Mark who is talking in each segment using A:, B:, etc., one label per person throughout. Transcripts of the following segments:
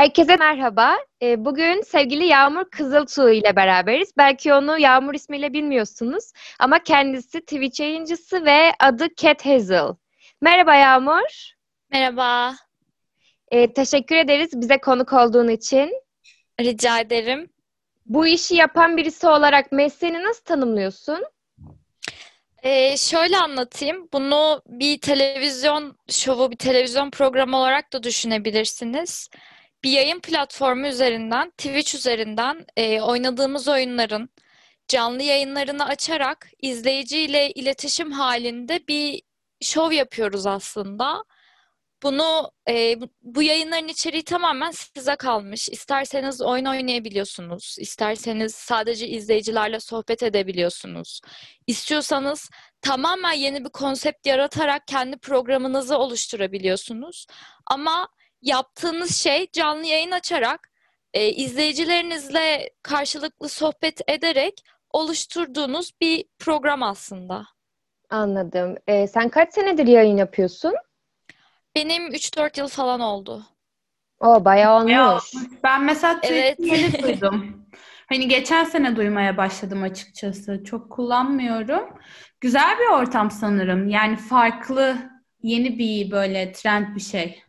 A: Herkese merhaba. Ee, bugün sevgili Yağmur Kızıltuğ ile beraberiz. Belki onu Yağmur ismiyle bilmiyorsunuz ama kendisi Twitch yayıncısı ve adı Cat Hazel. Merhaba Yağmur.
B: Merhaba.
A: Ee, teşekkür ederiz bize konuk olduğun için.
B: Rica ederim.
A: Bu işi yapan birisi olarak mesleğini nasıl tanımlıyorsun?
B: Ee, şöyle anlatayım. Bunu bir televizyon şovu, bir televizyon programı olarak da düşünebilirsiniz. Bir yayın platformu üzerinden, Twitch üzerinden e, oynadığımız oyunların canlı yayınlarını açarak izleyiciyle iletişim halinde bir şov yapıyoruz aslında. Bunu e, bu yayınların içeriği tamamen size kalmış. İsterseniz oyun oynayabiliyorsunuz, isterseniz sadece izleyicilerle sohbet edebiliyorsunuz. İstiyorsanız tamamen yeni bir konsept yaratarak kendi programınızı oluşturabiliyorsunuz. Ama yaptığınız şey canlı yayın açarak e, izleyicilerinizle karşılıklı sohbet ederek oluşturduğunuz bir program aslında.
A: Anladım. Ee, sen kaç senedir yayın yapıyorsun?
B: Benim 3-4 yıl falan oldu.
A: O bayağı olmuş.
C: Ben mesela
B: Evet.
C: Yeni duydum. Hani geçen sene duymaya başladım açıkçası. Çok kullanmıyorum. Güzel bir ortam sanırım. Yani farklı, yeni bir böyle trend bir şey.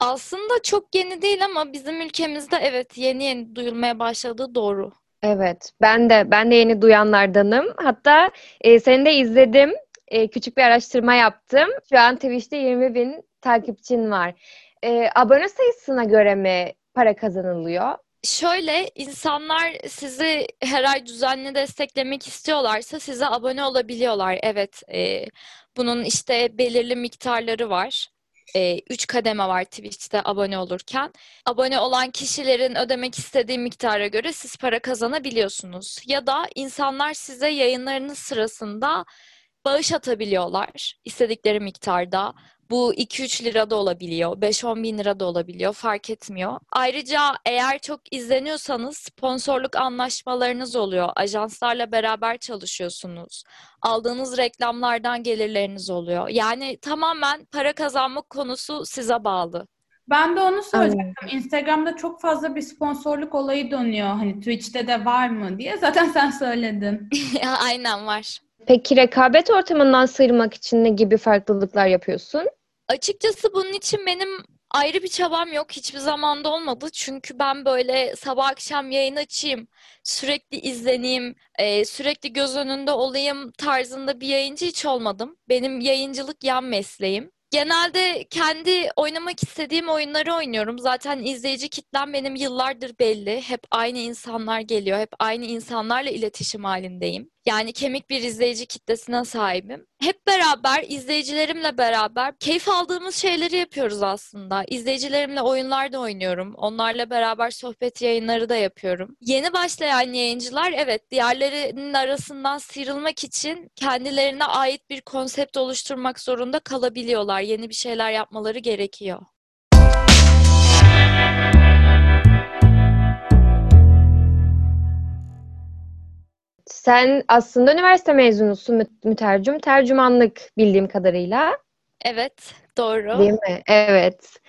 B: Aslında çok yeni değil ama bizim ülkemizde evet yeni yeni duyulmaya başladığı doğru.
A: Evet, ben de ben de yeni duyanlardanım. Hatta e, seni de izledim. E, küçük bir araştırma yaptım. Şu an Twitch'te 20 bin takipçin var. E, abone sayısına göre mi para kazanılıyor?
B: Şöyle insanlar sizi her ay düzenli desteklemek istiyorlarsa size abone olabiliyorlar. Evet, e, bunun işte belirli miktarları var. E, üç kademe var Twitch'te abone olurken. Abone olan kişilerin ödemek istediği miktara göre siz para kazanabiliyorsunuz. Ya da insanlar size yayınlarınız sırasında bağış atabiliyorlar istedikleri miktarda. Bu 2-3 lira da olabiliyor, 5-10 bin lira da olabiliyor, fark etmiyor. Ayrıca eğer çok izleniyorsanız sponsorluk anlaşmalarınız oluyor. Ajanslarla beraber çalışıyorsunuz. Aldığınız reklamlardan gelirleriniz oluyor. Yani tamamen para kazanmak konusu size bağlı.
C: Ben de onu soracaktım. Instagram'da çok fazla bir sponsorluk olayı dönüyor. Hani Twitch'te de var mı diye. Zaten sen söyledin.
B: Aynen var.
A: Peki rekabet ortamından sıyrılmak için ne gibi farklılıklar yapıyorsun?
B: Açıkçası bunun için benim ayrı bir çabam yok. Hiçbir zamanda olmadı. Çünkü ben böyle sabah akşam yayın açayım, sürekli izleneyim, e, sürekli göz önünde olayım tarzında bir yayıncı hiç olmadım. Benim yayıncılık yan mesleğim. Genelde kendi oynamak istediğim oyunları oynuyorum. Zaten izleyici kitlem benim yıllardır belli. Hep aynı insanlar geliyor. Hep aynı insanlarla iletişim halindeyim. Yani kemik bir izleyici kitlesine sahibim. Hep beraber, izleyicilerimle beraber keyif aldığımız şeyleri yapıyoruz aslında. İzleyicilerimle oyunlar da oynuyorum. Onlarla beraber sohbet yayınları da yapıyorum. Yeni başlayan yayıncılar evet diğerlerinin arasından sıyrılmak için kendilerine ait bir konsept oluşturmak zorunda kalabiliyorlar. Yeni bir şeyler yapmaları gerekiyor.
A: Sen aslında üniversite mezunusun mü- mütercim, tercümanlık bildiğim kadarıyla,
B: Evet, doğru.
A: değil mi? Evet.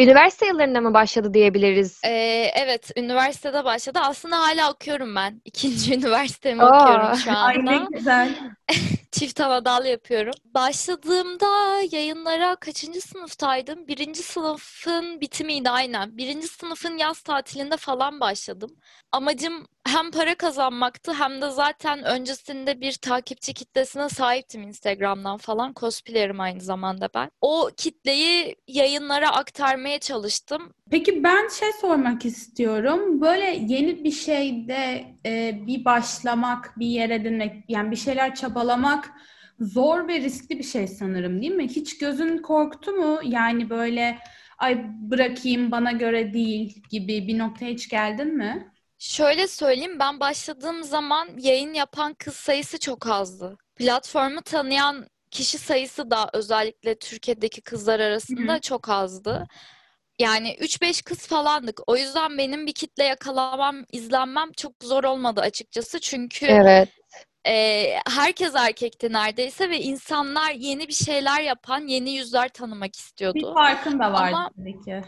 A: Üniversite yıllarında mı başladı diyebiliriz?
B: Ee, evet, üniversitede başladı. Aslında hala okuyorum ben. İkinci üniversitemi
A: Aa.
B: okuyorum şu
C: Ay ne
B: anda.
C: güzel.
B: Çift havadal yapıyorum. Başladığımda yayınlara kaçıncı sınıftaydım? Birinci sınıfın bitimiydi aynen. Birinci sınıfın yaz tatilinde falan başladım. Amacım hem para kazanmaktı hem de zaten öncesinde bir takipçi kitlesine sahiptim Instagram'dan falan. Cosplayer'im aynı zamanda ben. O kitleyi yayınlara aktarmaya çalıştım.
C: Peki ben şey sormak istiyorum. Böyle yeni bir şeyde e, bir başlamak, bir yer edinmek, yani bir şeyler çabalamak zor ve riskli bir şey sanırım, değil mi? Hiç gözün korktu mu? Yani böyle ay bırakayım bana göre değil gibi bir noktaya hiç geldin mi?
B: Şöyle söyleyeyim, ben başladığım zaman yayın yapan kız sayısı çok azdı. Platformu tanıyan kişi sayısı da özellikle Türkiye'deki kızlar arasında
C: Hı hı.
B: çok azdı. Yani 3-5 kız falandık. O yüzden benim bir kitle yakalamam, izlenmem çok zor olmadı açıkçası. Çünkü
A: Evet.
B: e, herkes erkekti neredeyse ve insanlar yeni bir şeyler yapan, yeni yüzler tanımak
C: Bir
B: istiyordu.
C: farkın da vardı
B: Ama-
C: tabii ki.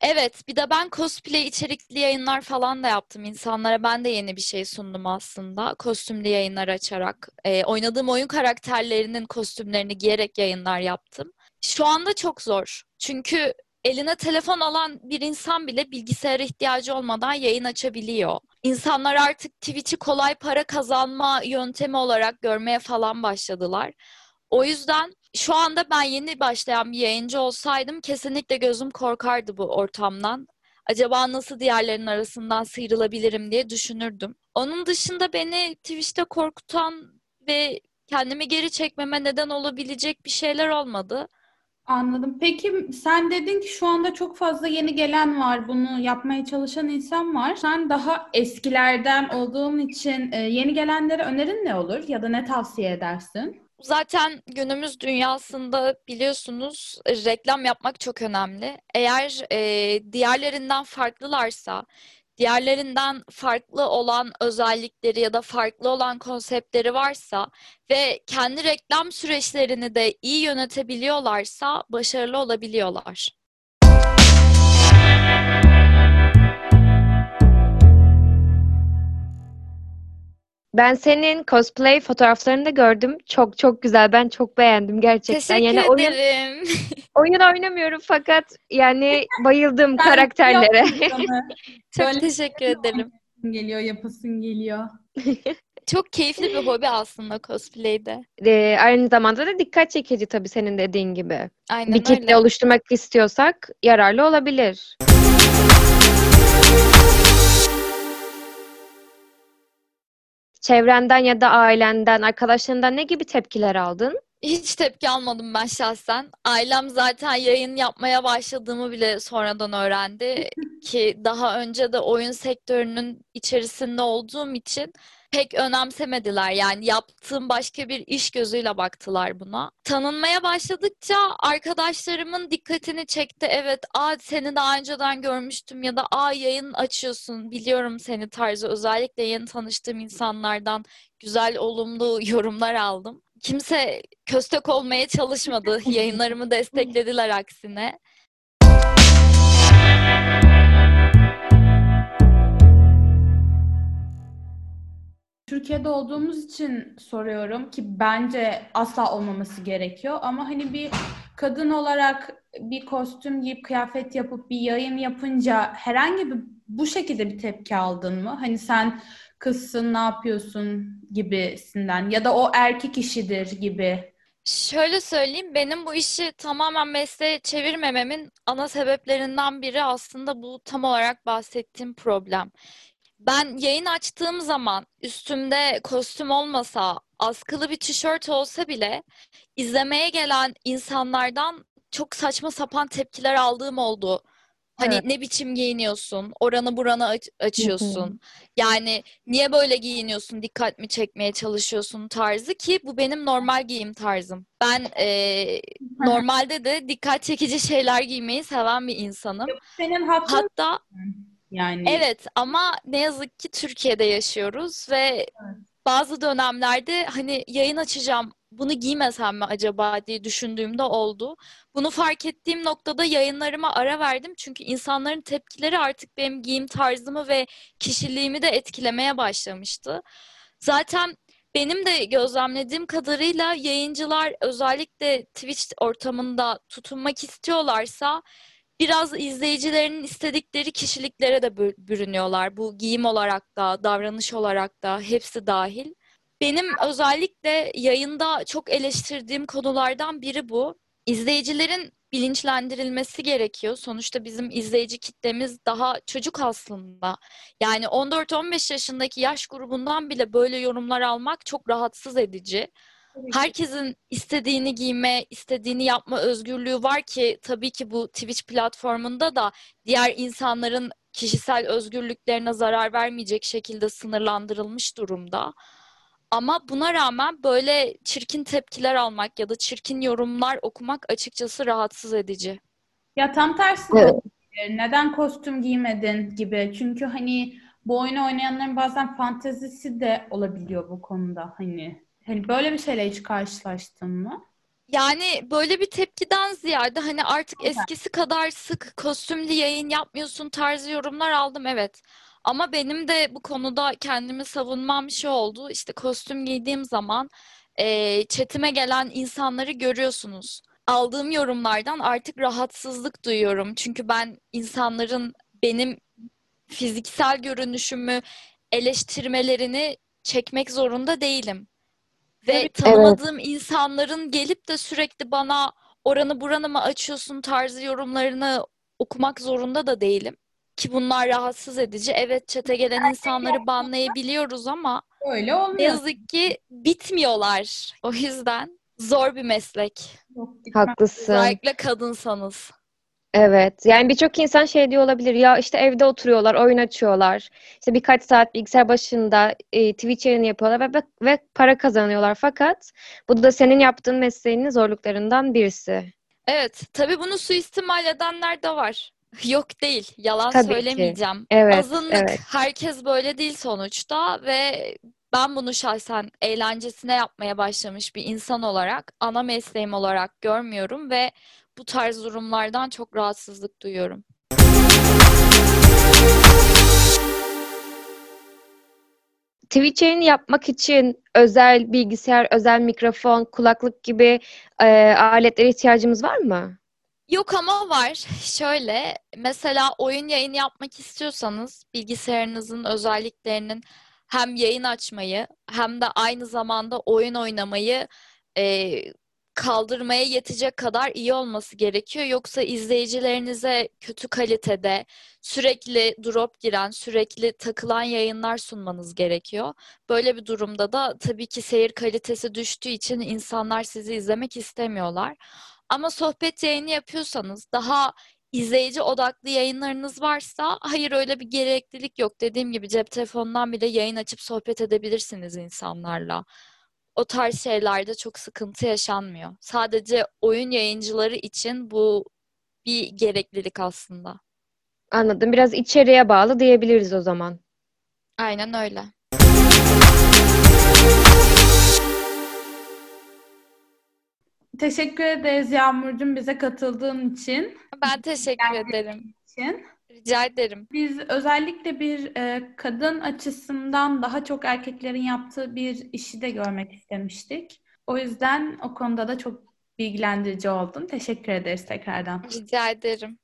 B: Evet, bir de ben cosplay içerikli yayınlar falan da yaptım insanlara. Ben de yeni bir şey sundum aslında. Kostümlü yayınlar açarak. Ee, oynadığım oyun karakterlerinin kostümlerini giyerek yayınlar yaptım. Şu anda çok zor. Çünkü eline telefon alan bir insan bile bilgisayara ihtiyacı olmadan yayın açabiliyor. İnsanlar artık Twitch'i kolay para kazanma yöntemi olarak görmeye falan başladılar. O yüzden şu anda ben yeni başlayan bir yayıncı olsaydım kesinlikle gözüm korkardı bu ortamdan. Acaba nasıl diğerlerinin arasından sıyrılabilirim diye düşünürdüm. Onun dışında beni Twitch'te korkutan ve kendimi geri çekmeme neden olabilecek bir şeyler olmadı.
C: Anladım. Peki sen dedin ki şu anda çok fazla yeni gelen var, bunu yapmaya çalışan insan var. Sen daha eskilerden olduğun için e, yeni gelenlere önerin ne olur ya da ne tavsiye edersin?
B: Zaten günümüz dünyasında biliyorsunuz reklam yapmak çok önemli. Eğer e, diğerlerinden farklılarsa, diğerlerinden farklı olan özellikleri ya da farklı olan konseptleri varsa ve kendi reklam süreçlerini de iyi yönetebiliyorlarsa başarılı olabiliyorlar.
A: Ben senin cosplay fotoğraflarını da gördüm. Çok çok güzel. Ben çok beğendim gerçekten.
B: Teşekkür
A: Yani oyun
B: ederim.
A: oyun oynamıyorum fakat yani bayıldım
C: Ben
A: karakterlere.
B: Çok
C: Böyle
B: teşekkür ederim.
C: geliyor, yapasın geliyor.
B: Çok keyifli bir hobi aslında cosplay'de.
A: Ee, aynı zamanda da dikkat çekici tabii senin dediğin gibi.
B: Aynen
A: Bir kitle
B: öyle.
A: oluşturmak istiyorsak yararlı olabilir. Çevrenden ya da ailenden, arkadaşlarından ne gibi tepkiler aldın?
B: Hiç tepki almadım ben şahsen. Ailem zaten yayın yapmaya başladığımı bile sonradan öğrendi ki daha önce de oyun sektörünün içerisinde olduğum için pek önemsemediler. Yani yaptığım başka bir iş gözüyle baktılar buna. Tanınmaya başladıkça arkadaşlarımın dikkatini çekti. Evet, aa seni daha önceden görmüştüm ya da aa yayın açıyorsun, biliyorum seni tarzı. Özellikle yeni tanıştığım insanlardan güzel, olumlu yorumlar aldım. Kimse köstek olmaya çalışmadı. Yayınlarımı desteklediler aksine.
C: Türkiye'de olduğumuz için soruyorum ki bence asla olmaması gerekiyor ama hani bir kadın olarak bir kostüm giyip kıyafet yapıp bir yayın yapınca herhangi bir bu şekilde bir tepki aldın mı? Hani sen kızsın ne yapıyorsun gibisinden ya da o erkek işidir gibi.
B: Şöyle söyleyeyim, benim bu işi tamamen mesleğe çevirmememin ana sebeplerinden biri aslında bu tam olarak bahsettiğim problem. Ben yayın açtığım zaman üstümde kostüm olmasa, askılı bir tişört olsa bile izlemeye gelen insanlardan çok saçma sapan tepkiler aldığım oldu. Hani
A: Evet.
B: ne biçim giyiniyorsun, oranı buranı aç- açıyorsun. Yani niye böyle giyiniyorsun, dikkat mi çekmeye çalışıyorsun tarzı ki bu benim normal giyim tarzım. Ben eee, normalde de dikkat çekici şeyler giymeyi seven bir insanım.
C: Senin hakkın
B: Hatta
C: yani.
B: Evet ama ne yazık ki Türkiye'de yaşıyoruz ve bazı dönemlerde hani yayın açacağım bunu giymesem mi acaba diye düşündüğümde oldu. Bunu fark ettiğim noktada yayınlarıma ara verdim çünkü insanların tepkileri artık benim giyim tarzımı ve kişiliğimi de etkilemeye başlamıştı. Zaten benim de gözlemlediğim kadarıyla yayıncılar özellikle Twitch ortamında tutunmak istiyorlarsa biraz izleyicilerinin istedikleri kişiliklere de bürünüyorlar. Bu giyim olarak da, davranış olarak da hepsi dahil. Benim özellikle yayında çok eleştirdiğim konulardan biri bu. İzleyicilerin bilinçlendirilmesi gerekiyor. Sonuçta bizim izleyici kitlemiz daha çocuk aslında. Yani 14-15 yaşındaki yaş grubundan bile böyle yorumlar almak çok rahatsız edici. Herkesin istediğini giyme, istediğini yapma özgürlüğü var ki tabii ki bu Twitch platformunda da diğer insanların kişisel özgürlüklerine zarar vermeyecek şekilde sınırlandırılmış durumda. Ama buna rağmen böyle çirkin tepkiler almak ya da çirkin yorumlar okumak açıkçası rahatsız edici.
C: Ya tam tersi
A: Evet.
C: Neden kostüm giymedin gibi. Çünkü hani bu oyunu oynayanların bazen fantezisi de olabiliyor bu konuda hani. Hani böyle bir şeyle hiç karşılaştın mı?
B: Yani böyle bir tepkiden ziyade hani artık
C: Güzel.
B: eskisi kadar sık kostümlü yayın yapmıyorsun tarzı yorumlar aldım evet. Ama benim de bu konuda kendimi savunmam şey oldu. İşte kostüm giydiğim zaman eee chatime gelen insanları görüyorsunuz. Aldığım yorumlardan artık rahatsızlık duyuyorum. Çünkü ben insanların benim fiziksel görünüşümü eleştirmelerini çekmek zorunda değilim. Ve tanımadığım insanların gelip de sürekli bana oranı buranı mı açıyorsun tarzı yorumlarını okumak zorunda da değilim. Ki bunlar rahatsız edici. Evet çete gelen insanları banlayabiliyoruz ama
C: Öyle
B: ne
C: olmuyor.
B: yazık ki bitmiyorlar. O yüzden zor bir meslek.
A: Haklısın.
B: Özellikle kadınsanız.
A: Evet. Yani birçok insan şey diyor olabilir. Ya işte evde oturuyorlar, oyun açıyorlar. İşte birkaç saat bilgisayar başında e, Twitch yayını yapıyorlar ve, ve para kazanıyorlar. Fakat bu da senin yaptığın mesleğinin zorluklarından birisi.
B: Evet, tabii bunu suistimal edenler de var. Yok değil, yalan
A: Tabii ki.
B: söylemeyeceğim.
A: Evet,
B: Azınlık,
A: evet.
B: herkes böyle değil sonuçta ve ben bunu şahsen eğlencesine yapmaya başlamış bir insan olarak, ana mesleğim olarak görmüyorum ve bu tarz durumlardan çok rahatsızlık duyuyorum.
A: Twitch yayını yapmak için özel bilgisayar, özel mikrofon, kulaklık gibi e, aletlere ihtiyacımız var mı?
B: Yok ama var. Şöyle, mesela oyun yayını yapmak istiyorsanız bilgisayarınızın özelliklerinin hem yayın açmayı hem de aynı zamanda oyun oynamayı e, kaldırmaya yetecek kadar iyi olması gerekiyor. Yoksa izleyicilerinize kötü kalitede, sürekli drop giren, sürekli takılan yayınlar sunmanız gerekiyor. Böyle bir durumda da tabii ki seyir kalitesi düştüğü için insanlar sizi izlemek istemiyorlar. Ama sohbet yayını yapıyorsanız, daha izleyici odaklı yayınlarınız varsa, hayır öyle bir gereklilik yok. Dediğim gibi cep telefonundan bile yayın açıp sohbet edebilirsiniz insanlarla. O tarz şeylerde çok sıkıntı yaşanmıyor. Sadece oyun yayıncıları için bu bir gereklilik aslında.
A: Anladım. Biraz içeriye bağlı diyebiliriz o zaman.
B: Aynen öyle.
C: Teşekkür ederiz Yağmurcuğum bize katıldığın için.
B: Ben teşekkür ederim.
C: için.
B: Rica ederim.
C: Biz özellikle bir e, kadın açısından daha çok erkeklerin yaptığı bir işi de görmek istemiştik. O yüzden o konuda da çok bilgilendirici oldun. Teşekkür ederiz tekrardan.
B: Rica ederim.